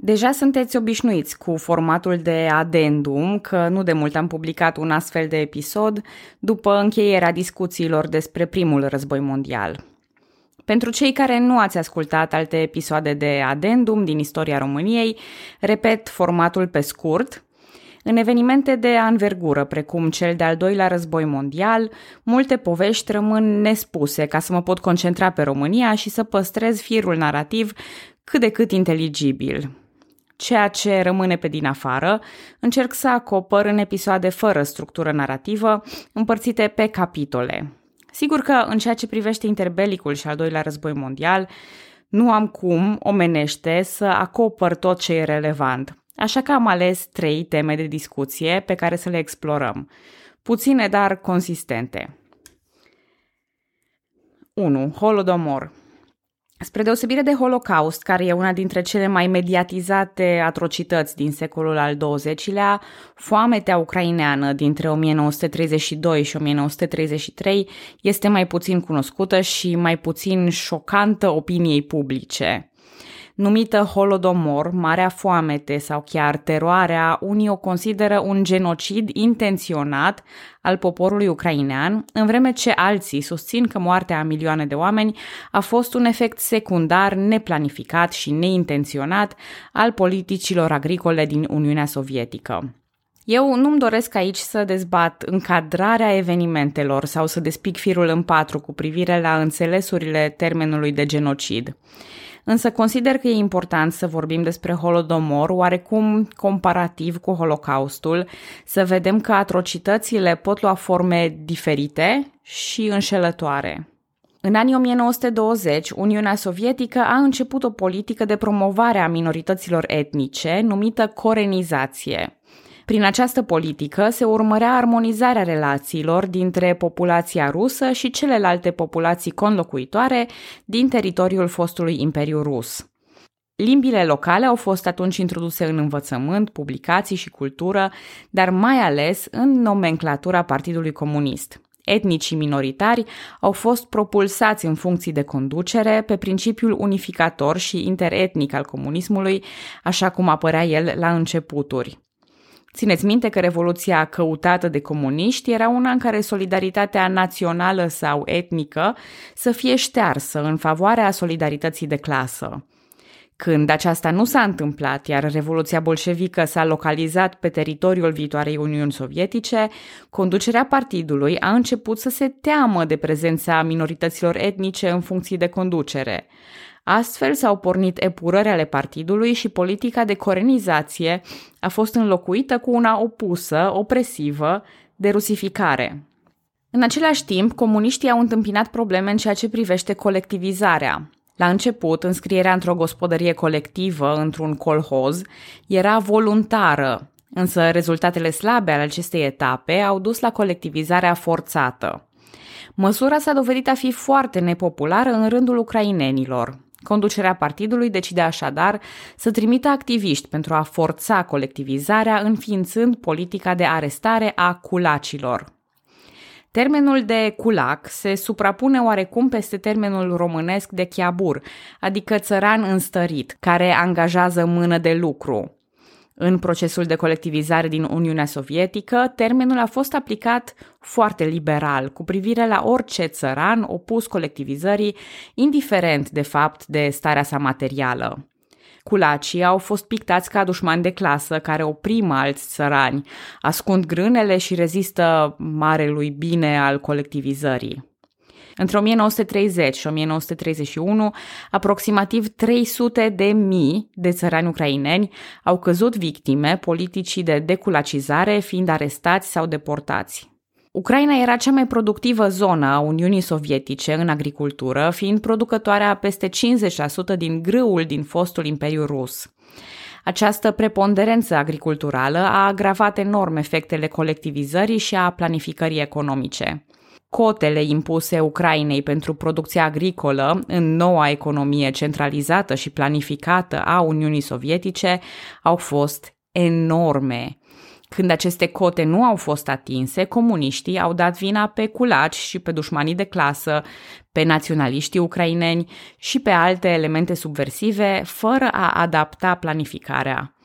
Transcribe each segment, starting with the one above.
Deja sunteți obișnuiți cu formatul de adendum, că nu de mult am publicat un astfel de episod după încheierea discuțiilor despre primul război mondial. Pentru cei care nu ați ascultat alte episoade de adendum din istoria României, repet formatul pe scurt. În evenimente de anvergură, precum cel de-al doilea război mondial, multe povești rămân nespuse ca să mă pot concentra pe România și să păstrez firul narrativ cât de cât inteligibil ceea ce rămâne pe din afară, încerc să acopăr în episoade fără structură narrativă, împărțite pe capitole. Sigur că în ceea ce privește interbelicul și al doilea război mondial, nu am cum, omenește, să acopăr tot ce e relevant. Așa că am ales trei teme de discuție pe care să le explorăm. Puține, dar consistente. 1. Holodomor. Spre deosebire de Holocaust, care e una dintre cele mai mediatizate atrocități din secolul al XX-lea, foametea ucraineană dintre 1932 și 1933 este mai puțin cunoscută și mai puțin șocantă opiniei publice numită Holodomor, Marea Foamete sau chiar teroarea, unii o consideră un genocid intenționat al poporului ucrainean, în vreme ce alții susțin că moartea a milioane de oameni a fost un efect secundar, neplanificat și neintenționat al politicilor agricole din Uniunea Sovietică. Eu nu-mi doresc aici să dezbat încadrarea evenimentelor sau să despic firul în patru cu privire la înțelesurile termenului de genocid însă consider că e important să vorbim despre Holodomor oarecum comparativ cu Holocaustul, să vedem că atrocitățile pot lua forme diferite și înșelătoare. În anii 1920, Uniunea Sovietică a început o politică de promovare a minorităților etnice numită corenizație. Prin această politică se urmărea armonizarea relațiilor dintre populația rusă și celelalte populații conlocuitoare din teritoriul fostului Imperiu Rus. Limbile locale au fost atunci introduse în învățământ, publicații și cultură, dar mai ales în nomenclatura Partidului Comunist. Etnicii minoritari au fost propulsați în funcții de conducere pe principiul unificator și interetnic al comunismului, așa cum apărea el la începuturi. Țineți minte că revoluția căutată de comuniști era una în care solidaritatea națională sau etnică să fie ștearsă în favoarea solidarității de clasă. Când aceasta nu s-a întâmplat, iar Revoluția bolșevică s-a localizat pe teritoriul viitoarei Uniuni Sovietice, conducerea partidului a început să se teamă de prezența minorităților etnice în funcții de conducere. Astfel s-au pornit epurări ale partidului și politica de corenizație a fost înlocuită cu una opusă, opresivă, de rusificare. În același timp, comuniștii au întâmpinat probleme în ceea ce privește colectivizarea. La început, înscrierea într-o gospodărie colectivă, într-un colhoz, era voluntară, însă rezultatele slabe ale acestei etape au dus la colectivizarea forțată. Măsura s-a dovedit a fi foarte nepopulară în rândul ucrainenilor. Conducerea partidului decide așadar să trimită activiști pentru a forța colectivizarea, înființând politica de arestare a culacilor. Termenul de culac se suprapune oarecum peste termenul românesc de chiabur, adică țăran înstărit, care angajează mână de lucru. În procesul de colectivizare din Uniunea Sovietică, termenul a fost aplicat foarte liberal cu privire la orice țăran opus colectivizării, indiferent de fapt de starea sa materială. Culacii au fost pictați ca dușmani de clasă care oprimă alți țărani, ascund grânele și rezistă marelui bine al colectivizării. Între 1930 și 1931, aproximativ 300 de mii de țărani ucraineni au căzut victime politicii de deculacizare, fiind arestați sau deportați. Ucraina era cea mai productivă zonă a Uniunii Sovietice în agricultură, fiind producătoarea peste 50% din grâul din fostul Imperiu Rus. Această preponderență agriculturală a agravat enorm efectele colectivizării și a planificării economice cotele impuse Ucrainei pentru producția agricolă în noua economie centralizată și planificată a Uniunii Sovietice au fost enorme. Când aceste cote nu au fost atinse, comuniștii au dat vina pe culaci și pe dușmanii de clasă, pe naționaliștii ucraineni și pe alte elemente subversive, fără a adapta planificarea.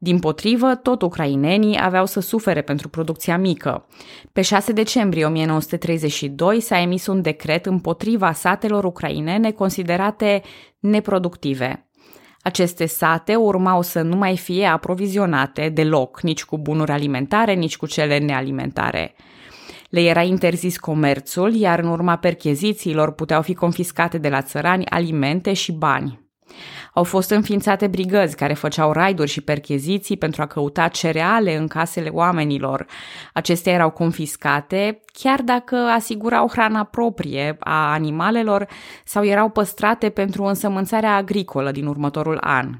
Din potrivă, tot ucrainenii aveau să sufere pentru producția mică. Pe 6 decembrie 1932 s-a emis un decret împotriva satelor ucrainene considerate neproductive. Aceste sate urmau să nu mai fie aprovizionate deloc, nici cu bunuri alimentare, nici cu cele nealimentare. Le era interzis comerțul, iar în urma perchezițiilor puteau fi confiscate de la țărani alimente și bani. Au fost înființate brigăzi care făceau raiduri și percheziții pentru a căuta cereale în casele oamenilor. Acestea erau confiscate, chiar dacă asigurau hrana proprie a animalelor sau erau păstrate pentru însămânțarea agricolă din următorul an.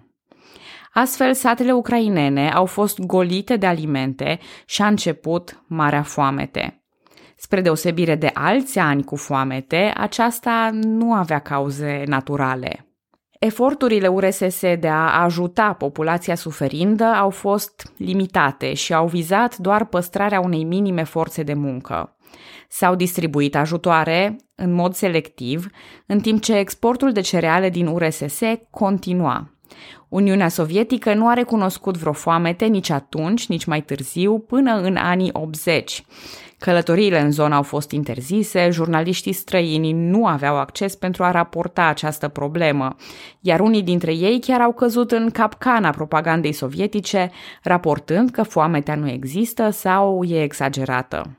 Astfel, satele ucrainene au fost golite de alimente și a început marea foamete. Spre deosebire de alți ani cu foamete, aceasta nu avea cauze naturale. Eforturile URSS de a ajuta populația suferindă au fost limitate și au vizat doar păstrarea unei minime forțe de muncă. S-au distribuit ajutoare în mod selectiv, în timp ce exportul de cereale din URSS continua. Uniunea Sovietică nu a recunoscut vreo foamete nici atunci, nici mai târziu, până în anii 80. Călătoriile în zonă au fost interzise, jurnaliștii străini nu aveau acces pentru a raporta această problemă, iar unii dintre ei chiar au căzut în capcana propagandei sovietice, raportând că foametea nu există sau e exagerată.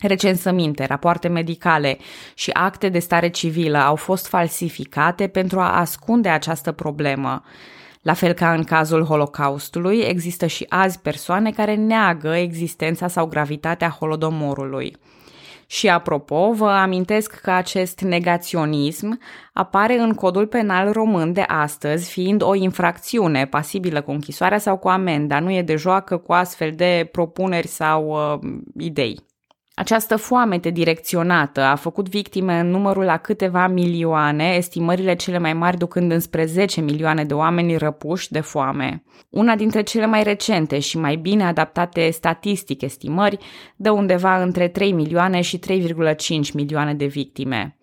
Recensăminte, rapoarte medicale și acte de stare civilă au fost falsificate pentru a ascunde această problemă. La fel ca în cazul Holocaustului, există și azi persoane care neagă existența sau gravitatea holodomorului. Și apropo, vă amintesc că acest negaționism apare în codul penal român de astăzi, fiind o infracțiune pasibilă cu închisoarea sau cu amenda, nu e de joacă cu astfel de propuneri sau uh, idei. Această foamete direcționată a făcut victime în numărul la câteva milioane, estimările cele mai mari ducând înspre 10 milioane de oameni răpuși de foame. Una dintre cele mai recente și mai bine adaptate statistic estimări dă undeva între 3 milioane și 3,5 milioane de victime.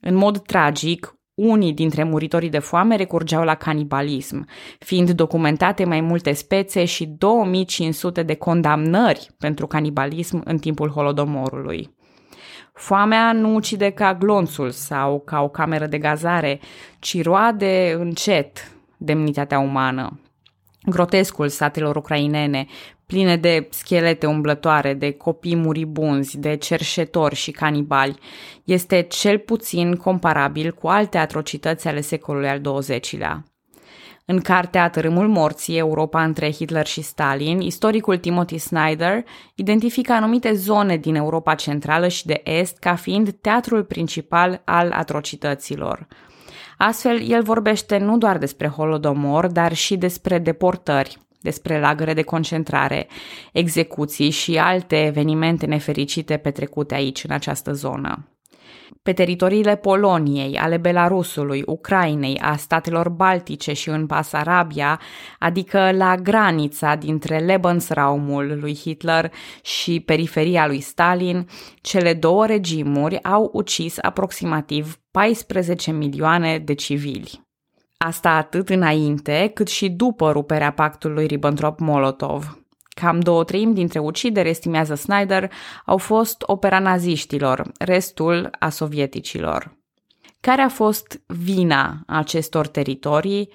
În mod tragic, unii dintre muritorii de foame recurgeau la canibalism, fiind documentate mai multe spețe și 2500 de condamnări pentru canibalism în timpul holodomorului. Foamea nu ucide ca glonțul sau ca o cameră de gazare, ci roade încet demnitatea umană. Grotescul satelor ucrainene, pline de schelete umblătoare, de copii muribunzi, de cerșetori și canibali, este cel puțin comparabil cu alte atrocități ale secolului al XX-lea. În cartea Tărâmul morții, Europa între Hitler și Stalin, istoricul Timothy Snyder identifică anumite zone din Europa Centrală și de Est ca fiind teatrul principal al atrocităților. Astfel, el vorbește nu doar despre Holodomor, dar și despre deportări, despre lagăre de concentrare, execuții și alte evenimente nefericite petrecute aici, în această zonă. Pe teritoriile Poloniei, ale Belarusului, Ucrainei, a statelor baltice și în Pasarabia, adică la granița dintre Lebensraumul lui Hitler și periferia lui Stalin, cele două regimuri au ucis aproximativ 14 milioane de civili. Asta atât înainte cât și după ruperea pactului Ribbentrop-Molotov. Cam două treimi dintre ucideri, estimează Snyder, au fost opera naziștilor, restul a sovieticilor. Care a fost vina acestor teritorii?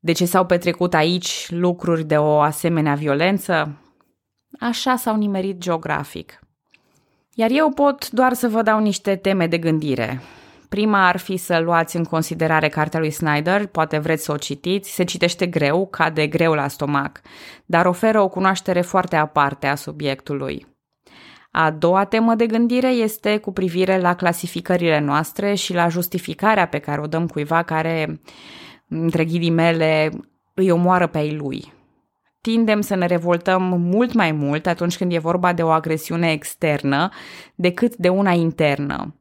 De ce s-au petrecut aici lucruri de o asemenea violență? Așa s-au nimerit geografic. Iar eu pot doar să vă dau niște teme de gândire. Prima ar fi să luați în considerare cartea lui Snyder, poate vreți să o citiți, se citește greu, cade greu la stomac, dar oferă o cunoaștere foarte aparte a subiectului. A doua temă de gândire este cu privire la clasificările noastre și la justificarea pe care o dăm cuiva care, între ghilimele, îi omoară pe ei lui. Tindem să ne revoltăm mult mai mult atunci când e vorba de o agresiune externă decât de una internă.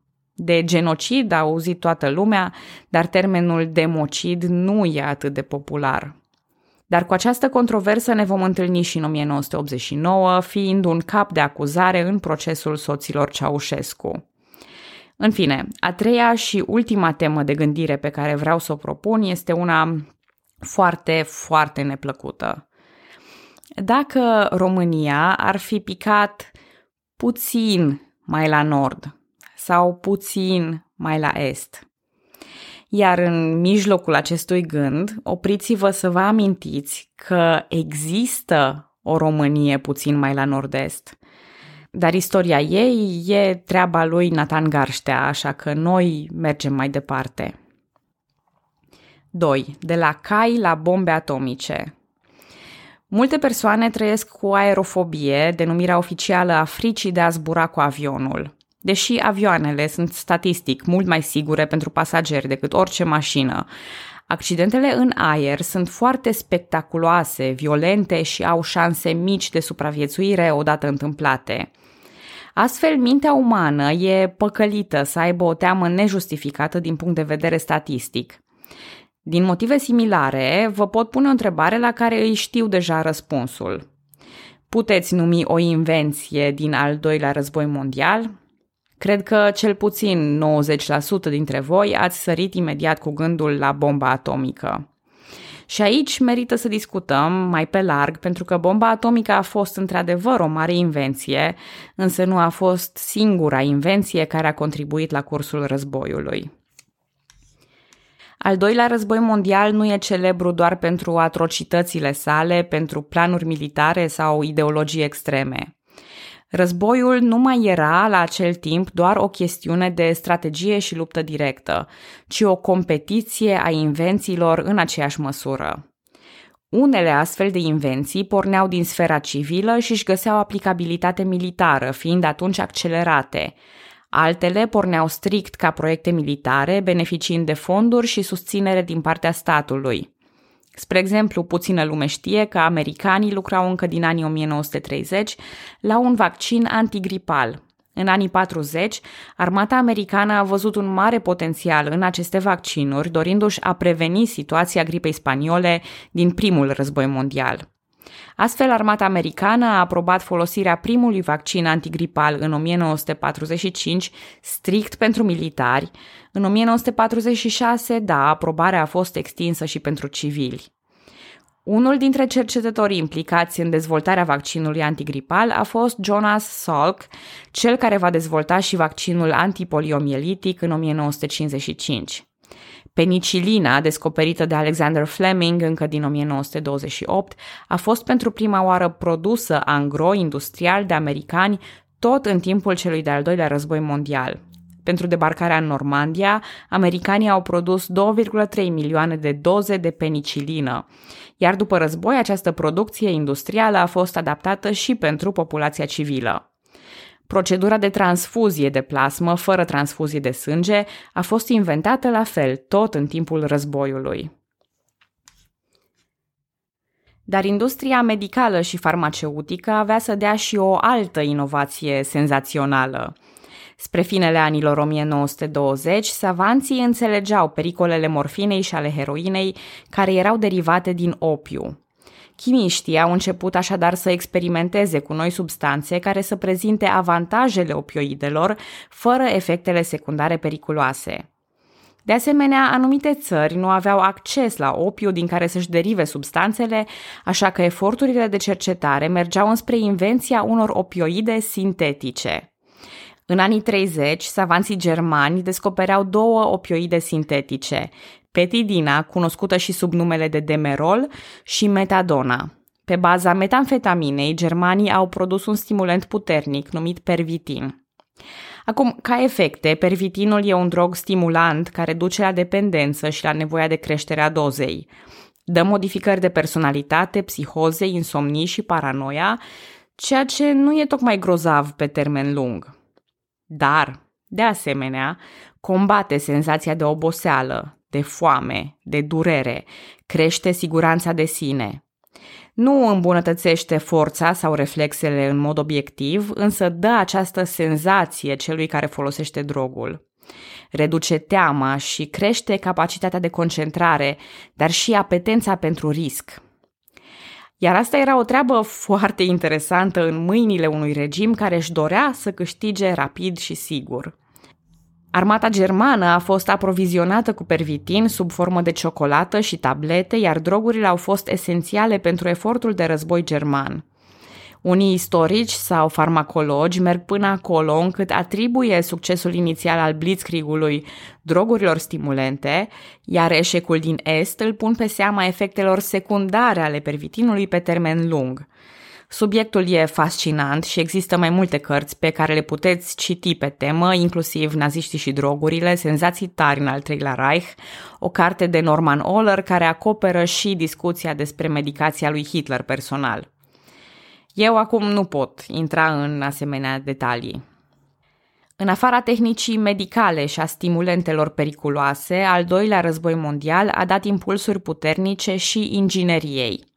De genocid a auzit toată lumea, dar termenul democid nu e atât de popular. Dar cu această controversă ne vom întâlni și în 1989, fiind un cap de acuzare în procesul soților Ceaușescu. În fine, a treia și ultima temă de gândire pe care vreau să o propun este una foarte, foarte neplăcută. Dacă România ar fi picat puțin mai la nord sau puțin mai la est, iar în mijlocul acestui gând, opriți-vă să vă amintiți că există o Românie puțin mai la nord-est. Dar istoria ei e treaba lui Nathan Garștea, așa că noi mergem mai departe. 2. De la cai la bombe atomice. Multe persoane trăiesc cu aerofobie, denumirea oficială a fricii de a zbura cu avionul. Deși avioanele sunt statistic mult mai sigure pentru pasageri decât orice mașină, accidentele în aer sunt foarte spectaculoase, violente și au șanse mici de supraviețuire odată întâmplate. Astfel, mintea umană e păcălită să aibă o teamă nejustificată din punct de vedere statistic. Din motive similare, vă pot pune o întrebare la care îi știu deja răspunsul. Puteți numi o invenție din al doilea război mondial? Cred că cel puțin 90% dintre voi ați sărit imediat cu gândul la bomba atomică. Și aici merită să discutăm mai pe larg, pentru că bomba atomică a fost într-adevăr o mare invenție, însă nu a fost singura invenție care a contribuit la cursul războiului. Al doilea război mondial nu e celebru doar pentru atrocitățile sale, pentru planuri militare sau ideologii extreme. Războiul nu mai era la acel timp doar o chestiune de strategie și luptă directă, ci o competiție a invențiilor în aceeași măsură. Unele astfel de invenții porneau din sfera civilă și își găseau aplicabilitate militară, fiind atunci accelerate. Altele porneau strict ca proiecte militare, beneficiind de fonduri și susținere din partea statului. Spre exemplu, puțină lume știe că americanii lucrau încă din anii 1930 la un vaccin antigripal. În anii 40, armata americană a văzut un mare potențial în aceste vaccinuri, dorindu-și a preveni situația gripei spaniole din primul război mondial. Astfel, armata americană a aprobat folosirea primului vaccin antigripal în 1945 strict pentru militari. În 1946, da, aprobarea a fost extinsă și pentru civili. Unul dintre cercetătorii implicați în dezvoltarea vaccinului antigripal a fost Jonas Salk, cel care va dezvolta și vaccinul antipoliomielitic în 1955. Penicilina, descoperită de Alexander Fleming încă din 1928, a fost pentru prima oară produsă angro industrial de americani tot în timpul celui de-al doilea război mondial. Pentru debarcarea în Normandia, americanii au produs 2,3 milioane de doze de penicilină, iar după război această producție industrială a fost adaptată și pentru populația civilă. Procedura de transfuzie de plasmă fără transfuzie de sânge a fost inventată la fel tot în timpul războiului. Dar industria medicală și farmaceutică avea să dea și o altă inovație senzațională. Spre finele anilor 1920, savanții înțelegeau pericolele morfinei și ale heroinei care erau derivate din opiu. Chimiștii au început așadar să experimenteze cu noi substanțe care să prezinte avantajele opioidelor fără efectele secundare periculoase. De asemenea, anumite țări nu aveau acces la opiu din care să-și derive substanțele, așa că eforturile de cercetare mergeau înspre invenția unor opioide sintetice. În anii 30, savanții germani descopereau două opioide sintetice, petidina, cunoscută și sub numele de demerol, și metadona. Pe baza metamfetaminei, germanii au produs un stimulant puternic numit pervitin. Acum, ca efecte, pervitinul e un drog stimulant care duce la dependență și la nevoia de creștere a dozei. Dă modificări de personalitate, psihoze, insomnii și paranoia, ceea ce nu e tocmai grozav pe termen lung. Dar, de asemenea, combate senzația de oboseală, de foame, de durere, crește siguranța de sine. Nu îmbunătățește forța sau reflexele în mod obiectiv, însă dă această senzație celui care folosește drogul. Reduce teama și crește capacitatea de concentrare, dar și apetența pentru risc. Iar asta era o treabă foarte interesantă în mâinile unui regim care își dorea să câștige rapid și sigur. Armata germană a fost aprovizionată cu pervitin sub formă de ciocolată și tablete, iar drogurile au fost esențiale pentru efortul de război german. Unii istorici sau farmacologi merg până acolo încât atribuie succesul inițial al blitzkriegului drogurilor stimulente, iar eșecul din Est îl pun pe seama efectelor secundare ale pervitinului pe termen lung. Subiectul e fascinant și există mai multe cărți pe care le puteți citi pe temă, inclusiv Naziștii și drogurile, Senzații tari în al treilea Reich, o carte de Norman Oller care acoperă și discuția despre medicația lui Hitler personal. Eu acum nu pot intra în asemenea detalii. În afara tehnicii medicale și a stimulentelor periculoase, al doilea război mondial a dat impulsuri puternice și ingineriei.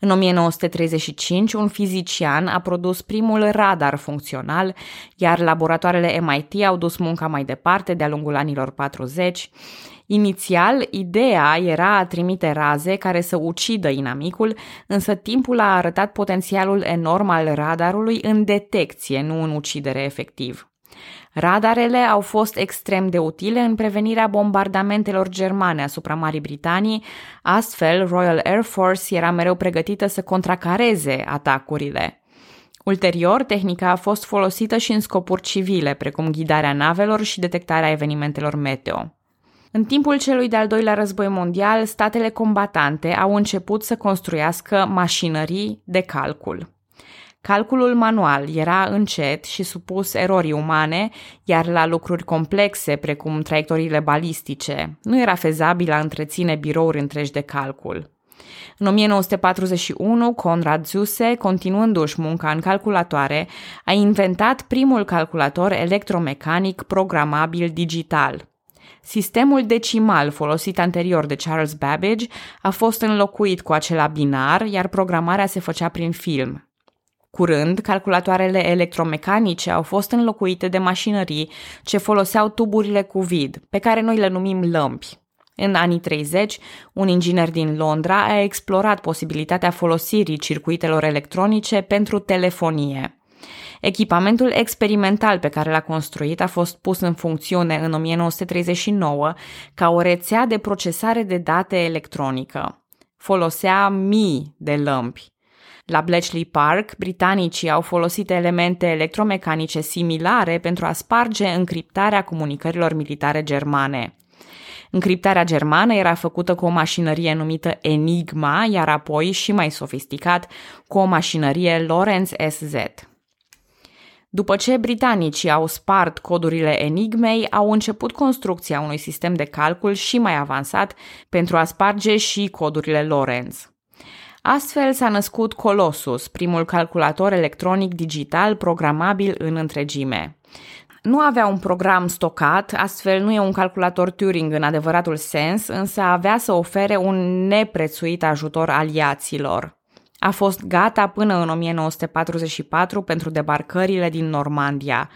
În 1935, un fizician a produs primul radar funcțional, iar laboratoarele MIT au dus munca mai departe de-a lungul anilor 40. Inițial, ideea era a trimite raze care să ucidă inamicul, însă timpul a arătat potențialul enorm al radarului în detecție, nu în ucidere efectiv. Radarele au fost extrem de utile în prevenirea bombardamentelor germane asupra Marii Britanii, astfel Royal Air Force era mereu pregătită să contracareze atacurile. Ulterior, tehnica a fost folosită și în scopuri civile, precum ghidarea navelor și detectarea evenimentelor meteo. În timpul celui de-al doilea război mondial, statele combatante au început să construiască mașinării de calcul. Calculul manual era încet și supus erorii umane, iar la lucruri complexe, precum traiectoriile balistice, nu era fezabil a întreține birouri întregi de calcul. În 1941, Conrad Zuse, continuându-și munca în calculatoare, a inventat primul calculator electromecanic programabil digital. Sistemul decimal folosit anterior de Charles Babbage a fost înlocuit cu acela binar, iar programarea se făcea prin film. Curând, calculatoarele electromecanice au fost înlocuite de mașinării ce foloseau tuburile cu vid, pe care noi le numim lămpi. În anii 30, un inginer din Londra a explorat posibilitatea folosirii circuitelor electronice pentru telefonie. Echipamentul experimental pe care l-a construit a fost pus în funcțiune în 1939 ca o rețea de procesare de date electronică. Folosea mii de lămpi. La Bletchley Park, britanicii au folosit elemente electromecanice similare pentru a sparge încriptarea comunicărilor militare germane. Încriptarea germană era făcută cu o mașinărie numită Enigma, iar apoi, și mai sofisticat, cu o mașinărie Lorenz SZ. După ce britanicii au spart codurile Enigmei, au început construcția unui sistem de calcul și mai avansat pentru a sparge și codurile Lorenz. Astfel s-a născut Colossus, primul calculator electronic digital programabil în întregime. Nu avea un program stocat, astfel nu e un calculator Turing în adevăratul sens, însă avea să ofere un neprețuit ajutor aliaților. A fost gata până în 1944 pentru debarcările din Normandia.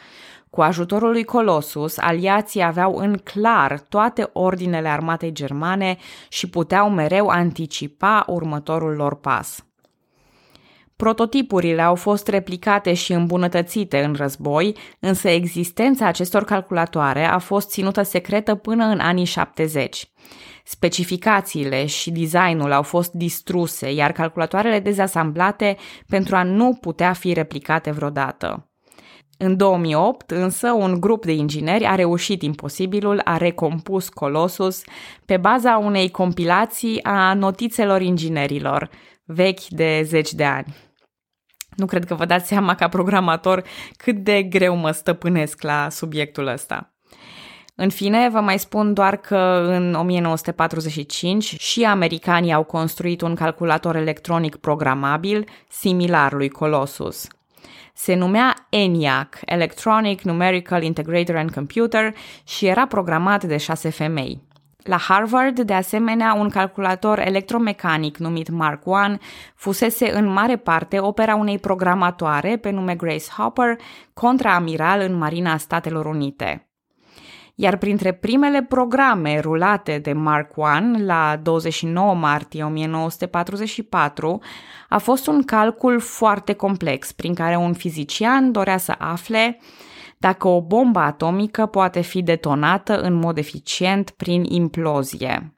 Cu ajutorul lui Colossus, aliații aveau în clar toate ordinele armatei germane și puteau mereu anticipa următorul lor pas. Prototipurile au fost replicate și îmbunătățite în război, însă existența acestor calculatoare a fost ținută secretă până în anii 70. Specificațiile și designul au fost distruse, iar calculatoarele dezasamblate pentru a nu putea fi replicate vreodată. În 2008, însă, un grup de ingineri a reușit imposibilul, a recompus Colossus pe baza unei compilații a notițelor inginerilor, vechi de zeci de ani. Nu cred că vă dați seama ca programator cât de greu mă stăpânesc la subiectul ăsta. În fine, vă mai spun doar că în 1945 și americanii au construit un calculator electronic programabil similar lui Colossus. Se numea ENIAC, Electronic Numerical Integrator and Computer, și era programat de șase femei. La Harvard, de asemenea, un calculator electromecanic numit Mark I fusese în mare parte opera unei programatoare pe nume Grace Hopper, contraamiral în Marina Statelor Unite. Iar printre primele programe rulate de Mark I la 29 martie 1944 a fost un calcul foarte complex prin care un fizician dorea să afle dacă o bombă atomică poate fi detonată în mod eficient prin implozie.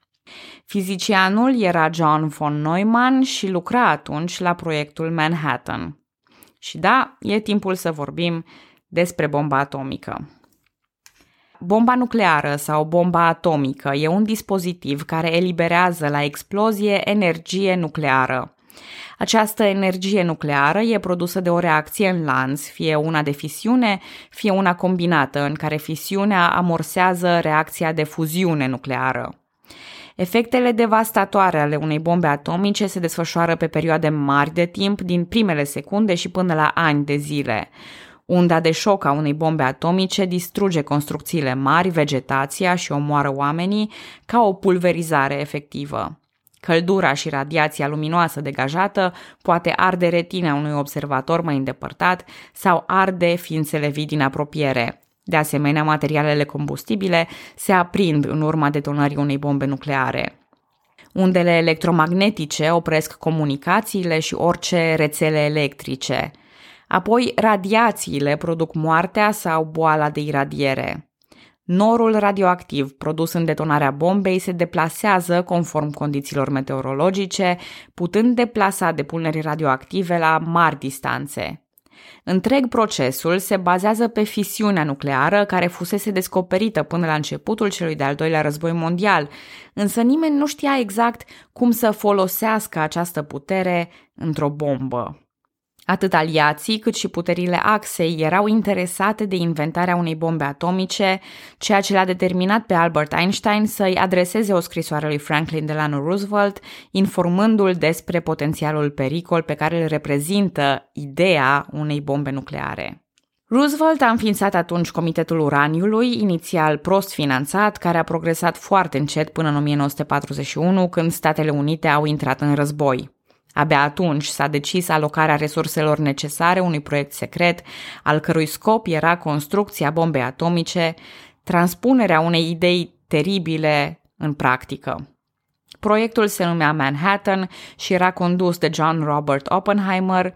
Fizicianul era John von Neumann și lucra atunci la proiectul Manhattan. Și da, e timpul să vorbim despre bomba atomică. Bomba nucleară sau bomba atomică e un dispozitiv care eliberează la explozie energie nucleară. Această energie nucleară e produsă de o reacție în lanț, fie una de fisiune, fie una combinată, în care fisiunea amorsează reacția de fuziune nucleară. Efectele devastatoare ale unei bombe atomice se desfășoară pe perioade mari de timp, din primele secunde și până la ani de zile. Unda de șoc a unei bombe atomice distruge construcțiile mari, vegetația și omoară oamenii ca o pulverizare efectivă. Căldura și radiația luminoasă degajată poate arde retina unui observator mai îndepărtat sau arde ființele vii din apropiere. De asemenea, materialele combustibile se aprind în urma detonării unei bombe nucleare. Undele electromagnetice opresc comunicațiile și orice rețele electrice. Apoi, radiațiile produc moartea sau boala de iradiere. Norul radioactiv produs în detonarea bombei se deplasează conform condițiilor meteorologice, putând deplasa depunerii radioactive la mari distanțe. Întreg procesul se bazează pe fisiunea nucleară care fusese descoperită până la începutul celui de-al doilea război mondial, însă nimeni nu știa exact cum să folosească această putere într-o bombă. Atât aliații cât și puterile Axei erau interesate de inventarea unei bombe atomice, ceea ce l-a determinat pe Albert Einstein să-i adreseze o scrisoare lui Franklin Delano Roosevelt, informându-l despre potențialul pericol pe care îl reprezintă ideea unei bombe nucleare. Roosevelt a înființat atunci Comitetul Uraniului, inițial prost finanțat, care a progresat foarte încet până în 1941, când Statele Unite au intrat în război. Abia atunci s-a decis alocarea resurselor necesare unui proiect secret, al cărui scop era construcția bombei atomice, transpunerea unei idei teribile în practică. Proiectul se numea Manhattan și era condus de John Robert Oppenheimer.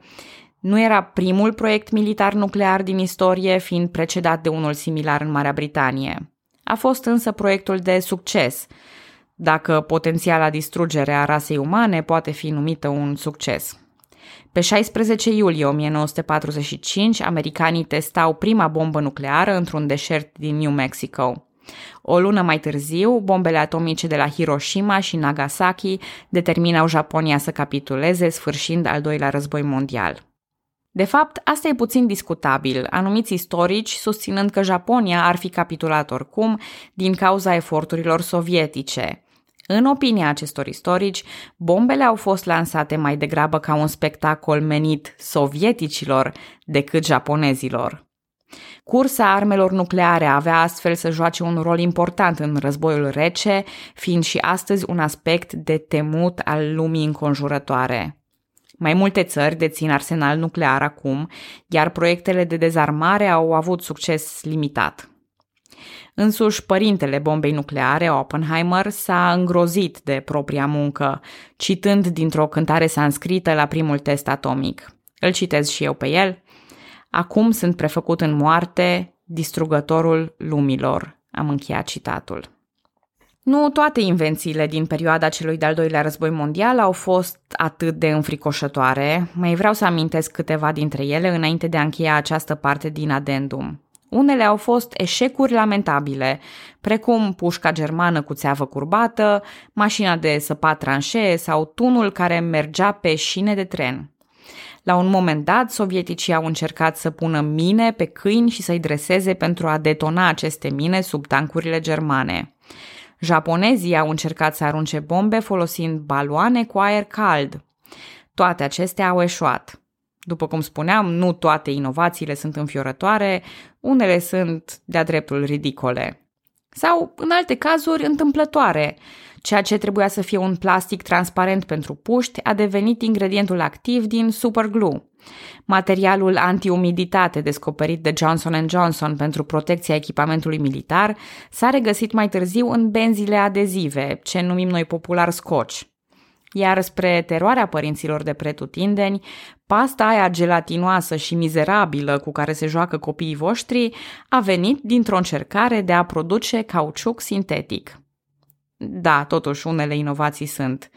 Nu era primul proiect militar nuclear din istorie, fiind precedat de unul similar în Marea Britanie. A fost însă proiectul de succes, dacă potențiala distrugere a rasei umane poate fi numită un succes. Pe 16 iulie 1945, americanii testau prima bombă nucleară într-un deșert din New Mexico. O lună mai târziu, bombele atomice de la Hiroshima și Nagasaki determinau Japonia să capituleze, sfârșind al doilea război mondial. De fapt, asta e puțin discutabil, anumiți istorici susținând că Japonia ar fi capitulat oricum din cauza eforturilor sovietice, în opinia acestor istorici, bombele au fost lansate mai degrabă ca un spectacol menit sovieticilor decât japonezilor. Cursa armelor nucleare avea astfel să joace un rol important în războiul rece, fiind și astăzi un aspect de temut al lumii înconjurătoare. Mai multe țări dețin arsenal nuclear acum, iar proiectele de dezarmare au avut succes limitat. Însuși, părintele bombei nucleare, Oppenheimer, s-a îngrozit de propria muncă, citând dintr-o cântare sanscrită la primul test atomic. Îl citez și eu pe el. Acum sunt prefăcut în moarte, distrugătorul lumilor. Am încheiat citatul. Nu toate invențiile din perioada celui de-al doilea război mondial au fost atât de înfricoșătoare, mai vreau să amintesc câteva dintre ele înainte de a încheia această parte din adendum. Unele au fost eșecuri lamentabile, precum pușca germană cu țeavă curbată, mașina de săpat tranșee sau tunul care mergea pe șine de tren. La un moment dat, sovieticii au încercat să pună mine pe câini și să-i dreseze pentru a detona aceste mine sub tancurile germane. Japonezii au încercat să arunce bombe folosind baloane cu aer cald. Toate acestea au eșuat. După cum spuneam, nu toate inovațiile sunt înfiorătoare, unele sunt de-a dreptul ridicole. Sau, în alte cazuri, întâmplătoare. Ceea ce trebuia să fie un plastic transparent pentru puști a devenit ingredientul activ din superglue. Materialul antiumiditate descoperit de Johnson Johnson pentru protecția echipamentului militar s-a regăsit mai târziu în benzile adezive, ce numim noi popular scotch. Iar spre teroarea părinților de pretutindeni, pasta aia gelatinoasă și mizerabilă cu care se joacă copiii voștri a venit dintr-o încercare de a produce cauciuc sintetic. Da, totuși, unele inovații sunt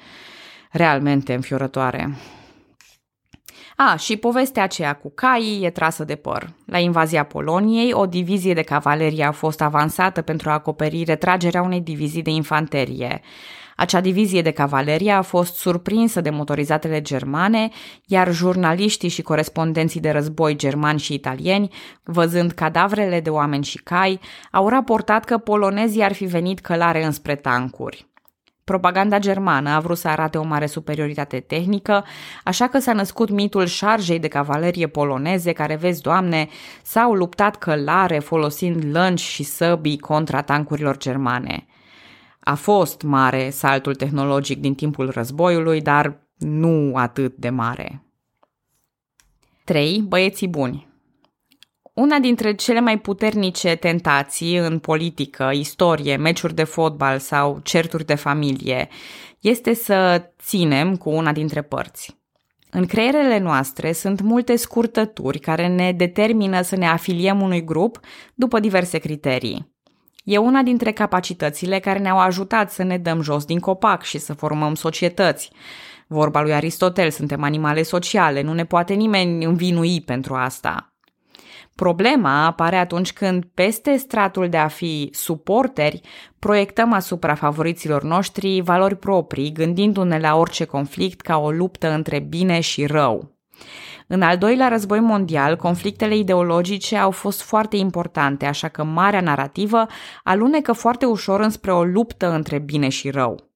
realmente înfiorătoare. A, și povestea aceea cu caii e trasă de păr. La invazia Poloniei, o divizie de cavalerie a fost avansată pentru a acoperi retragerea unei divizii de infanterie. Acea divizie de cavalerie a fost surprinsă de motorizatele germane, iar jurnaliștii și corespondenții de război germani și italieni, văzând cadavrele de oameni și cai, au raportat că polonezii ar fi venit călare înspre tancuri. Propaganda germană a vrut să arate o mare superioritate tehnică, așa că s-a născut mitul șarjei de cavalerie poloneze care, vezi, doamne, s-au luptat călare folosind lănci și săbii contra tancurilor germane. A fost mare saltul tehnologic din timpul războiului, dar nu atât de mare. 3. Băieții buni una dintre cele mai puternice tentații în politică, istorie, meciuri de fotbal sau certuri de familie este să ținem cu una dintre părți. În creierele noastre sunt multe scurtături care ne determină să ne afiliem unui grup după diverse criterii. E una dintre capacitățile care ne-au ajutat să ne dăm jos din copac și să formăm societăți. Vorba lui Aristotel, suntem animale sociale, nu ne poate nimeni învinui pentru asta. Problema apare atunci când, peste stratul de a fi suporteri, proiectăm asupra favoriților noștri valori proprii, gândindu-ne la orice conflict ca o luptă între bine și rău. În al doilea război mondial, conflictele ideologice au fost foarte importante, așa că marea narrativă alunecă foarte ușor înspre o luptă între bine și rău.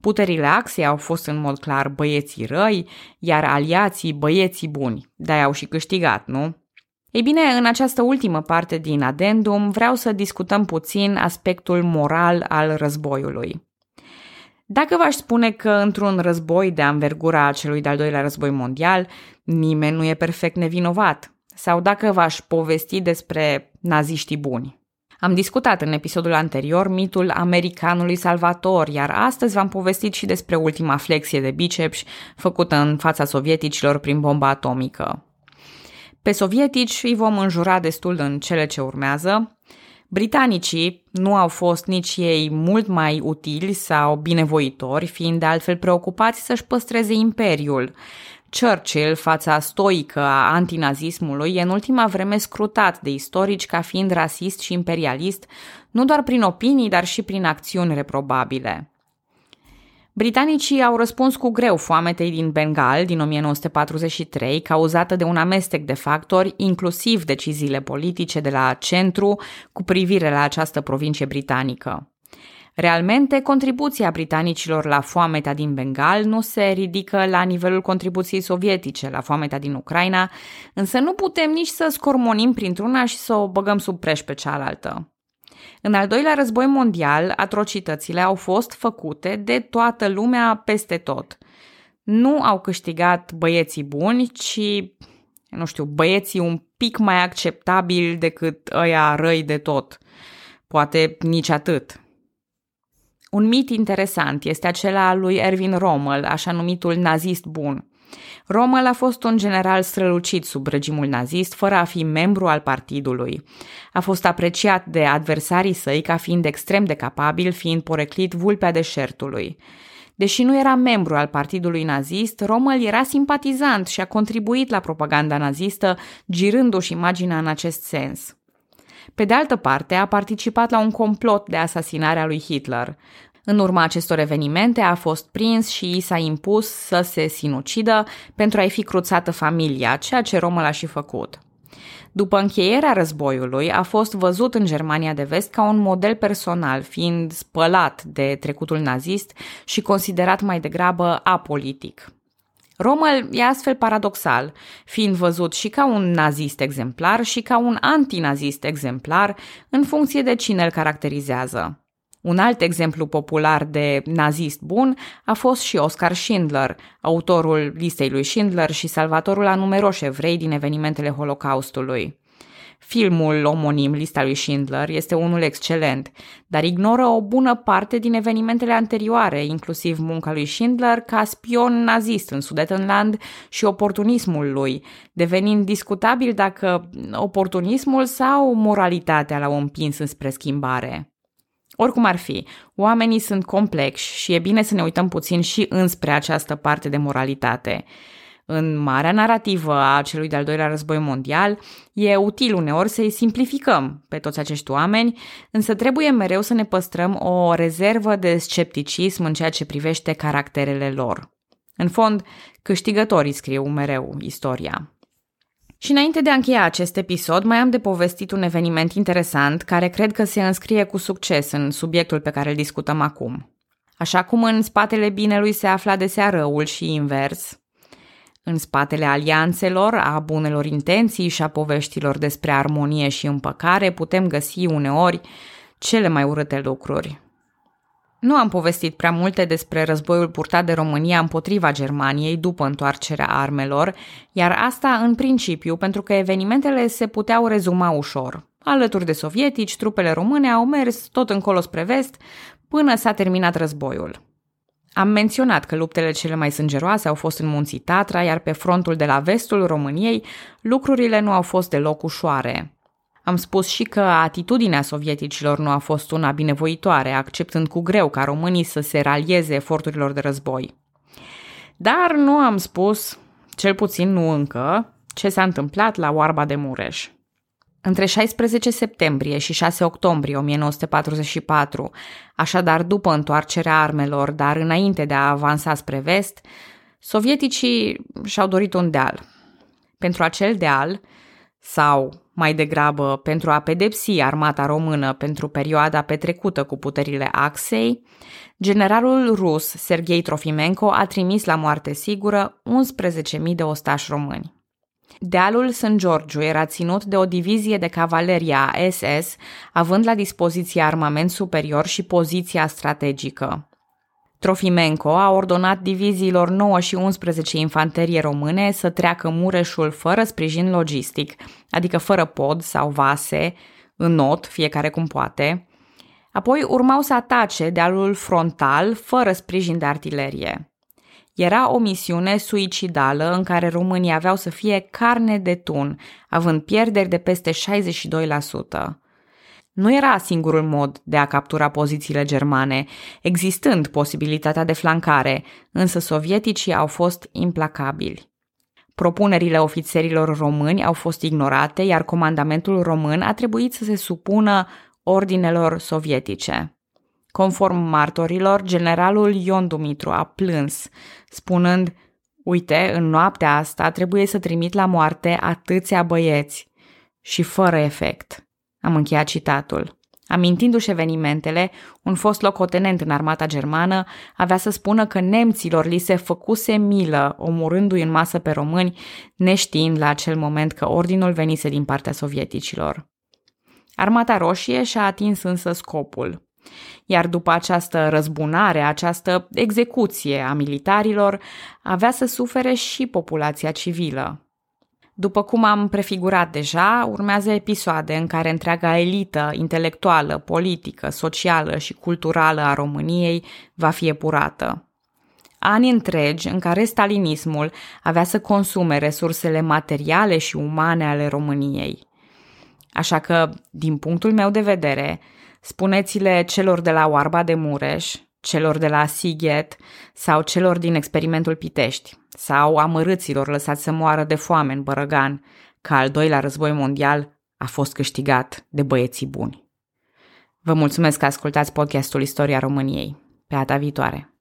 Puterile axei au fost în mod clar băieții răi, iar aliații băieții buni. De-aia au și câștigat, nu? Ei bine, în această ultimă parte din adendum vreau să discutăm puțin aspectul moral al războiului. Dacă v-aș spune că într-un război de anvergura celui de-al doilea război mondial, nimeni nu e perfect nevinovat, sau dacă v-aș povesti despre naziștii buni. Am discutat în episodul anterior mitul americanului salvator, iar astăzi v-am povestit și despre ultima flexie de biceps făcută în fața sovieticilor prin bomba atomică. Pe sovietici îi vom înjura destul în cele ce urmează. Britanicii nu au fost nici ei mult mai utili sau binevoitori, fiind de altfel preocupați să-și păstreze imperiul. Churchill, fața stoică a antinazismului, e în ultima vreme scrutat de istorici ca fiind rasist și imperialist, nu doar prin opinii, dar și prin acțiuni reprobabile. Britanicii au răspuns cu greu foametei din Bengal din 1943, cauzată de un amestec de factori, inclusiv deciziile politice de la centru cu privire la această provincie britanică. Realmente, contribuția britanicilor la foamea din Bengal nu se ridică la nivelul contribuției sovietice la foamea din Ucraina, însă nu putem nici să scormonim printr-una și să o băgăm sub preș pe cealaltă. În al doilea război mondial, atrocitățile au fost făcute de toată lumea peste tot. Nu au câștigat băieții buni, ci, nu știu, băieții un pic mai acceptabili decât ăia răi de tot. Poate nici atât. Un mit interesant este acela al lui Erwin Rommel, așa numitul nazist bun. Rommel a fost un general strălucit sub regimul nazist, fără a fi membru al partidului. A fost apreciat de adversarii săi ca fiind extrem de capabil, fiind poreclit vulpea deșertului. Deși nu era membru al partidului nazist, Rommel era simpatizant și a contribuit la propaganda nazistă, girându-și imaginea în acest sens. Pe de altă parte, a participat la un complot de asasinare a lui Hitler. În urma acestor evenimente a fost prins și i s-a impus să se sinucidă pentru a-i fi cruțată familia, ceea ce Romul a și făcut. După încheierea războiului, a fost văzut în Germania de Vest ca un model personal, fiind spălat de trecutul nazist și considerat mai degrabă apolitic. Rommel e astfel paradoxal, fiind văzut și ca un nazist exemplar și ca un antinazist exemplar în funcție de cine îl caracterizează. Un alt exemplu popular de nazist bun a fost și Oscar Schindler, autorul listei lui Schindler și salvatorul a numeroși evrei din evenimentele Holocaustului. Filmul omonim, lista lui Schindler, este unul excelent, dar ignoră o bună parte din evenimentele anterioare, inclusiv munca lui Schindler ca spion nazist în Sudetenland și oportunismul lui, devenind discutabil dacă oportunismul sau moralitatea l-au împins înspre schimbare. Oricum ar fi, oamenii sunt complexi și e bine să ne uităm puțin și înspre această parte de moralitate. În marea narrativă a celui de-al doilea război mondial, e util uneori să-i simplificăm pe toți acești oameni, însă trebuie mereu să ne păstrăm o rezervă de scepticism în ceea ce privește caracterele lor. În fond, câștigătorii scriu mereu istoria. Și înainte de a încheia acest episod, mai am de povestit un eveniment interesant care cred că se înscrie cu succes în subiectul pe care îl discutăm acum. Așa cum în spatele binelui se afla desea răul și invers, în spatele alianțelor, a bunelor intenții și a poveștilor despre armonie și împăcare putem găsi uneori cele mai urâte lucruri. Nu am povestit prea multe despre războiul purtat de România împotriva Germaniei după întoarcerea armelor, iar asta în principiu pentru că evenimentele se puteau rezuma ușor. Alături de sovietici, trupele române au mers tot încolo spre vest până s-a terminat războiul. Am menționat că luptele cele mai sângeroase au fost în munții Tatra, iar pe frontul de la vestul României lucrurile nu au fost deloc ușoare. Am spus și că atitudinea sovieticilor nu a fost una binevoitoare, acceptând cu greu ca românii să se ralieze eforturilor de război. Dar nu am spus, cel puțin nu încă, ce s-a întâmplat la Oarba de Mureș. Între 16 septembrie și 6 octombrie 1944, așadar după întoarcerea armelor, dar înainte de a avansa spre vest, sovieticii și-au dorit un deal. Pentru acel deal, sau mai degrabă pentru a pedepsi armata română pentru perioada petrecută cu puterile Axei, generalul rus Sergei Trofimenko a trimis la moarte sigură 11.000 de ostași români. Dealul St. Georgiu era ținut de o divizie de cavaleria SS, având la dispoziție armament superior și poziția strategică. Trofimenko a ordonat diviziilor 9 și 11 infanterie române să treacă Mureșul fără sprijin logistic, adică fără pod sau vase, în not, fiecare cum poate. Apoi urmau să atace dealul frontal fără sprijin de artilerie. Era o misiune suicidală în care românii aveau să fie carne de tun, având pierderi de peste 62%. Nu era singurul mod de a captura pozițiile germane, existând posibilitatea de flancare, însă sovieticii au fost implacabili. Propunerile ofițerilor români au fost ignorate, iar comandamentul român a trebuit să se supună ordinelor sovietice. Conform martorilor, generalul Ion Dumitru a plâns, spunând Uite, în noaptea asta trebuie să trimit la moarte atâția băieți și fără efect. Am încheiat citatul. Amintindu-și evenimentele, un fost locotenent în armata germană avea să spună că nemților li se făcuse milă, omorându-i în masă pe români, neștiind la acel moment că ordinul venise din partea sovieticilor. Armata Roșie și-a atins însă scopul. Iar după această răzbunare, această execuție a militarilor, avea să sufere și populația civilă. După cum am prefigurat deja, urmează episoade în care întreaga elită intelectuală, politică, socială și culturală a României va fi epurată. Ani întregi în care stalinismul avea să consume resursele materiale și umane ale României. Așa că, din punctul meu de vedere, spuneți-le celor de la Oarba de Mureș, celor de la Sighet sau celor din experimentul Pitești sau amărâților lăsați să moară de foame în Bărăgan, că al doilea război mondial a fost câștigat de băieții buni. Vă mulțumesc că ascultați podcastul Istoria României. Pe data viitoare!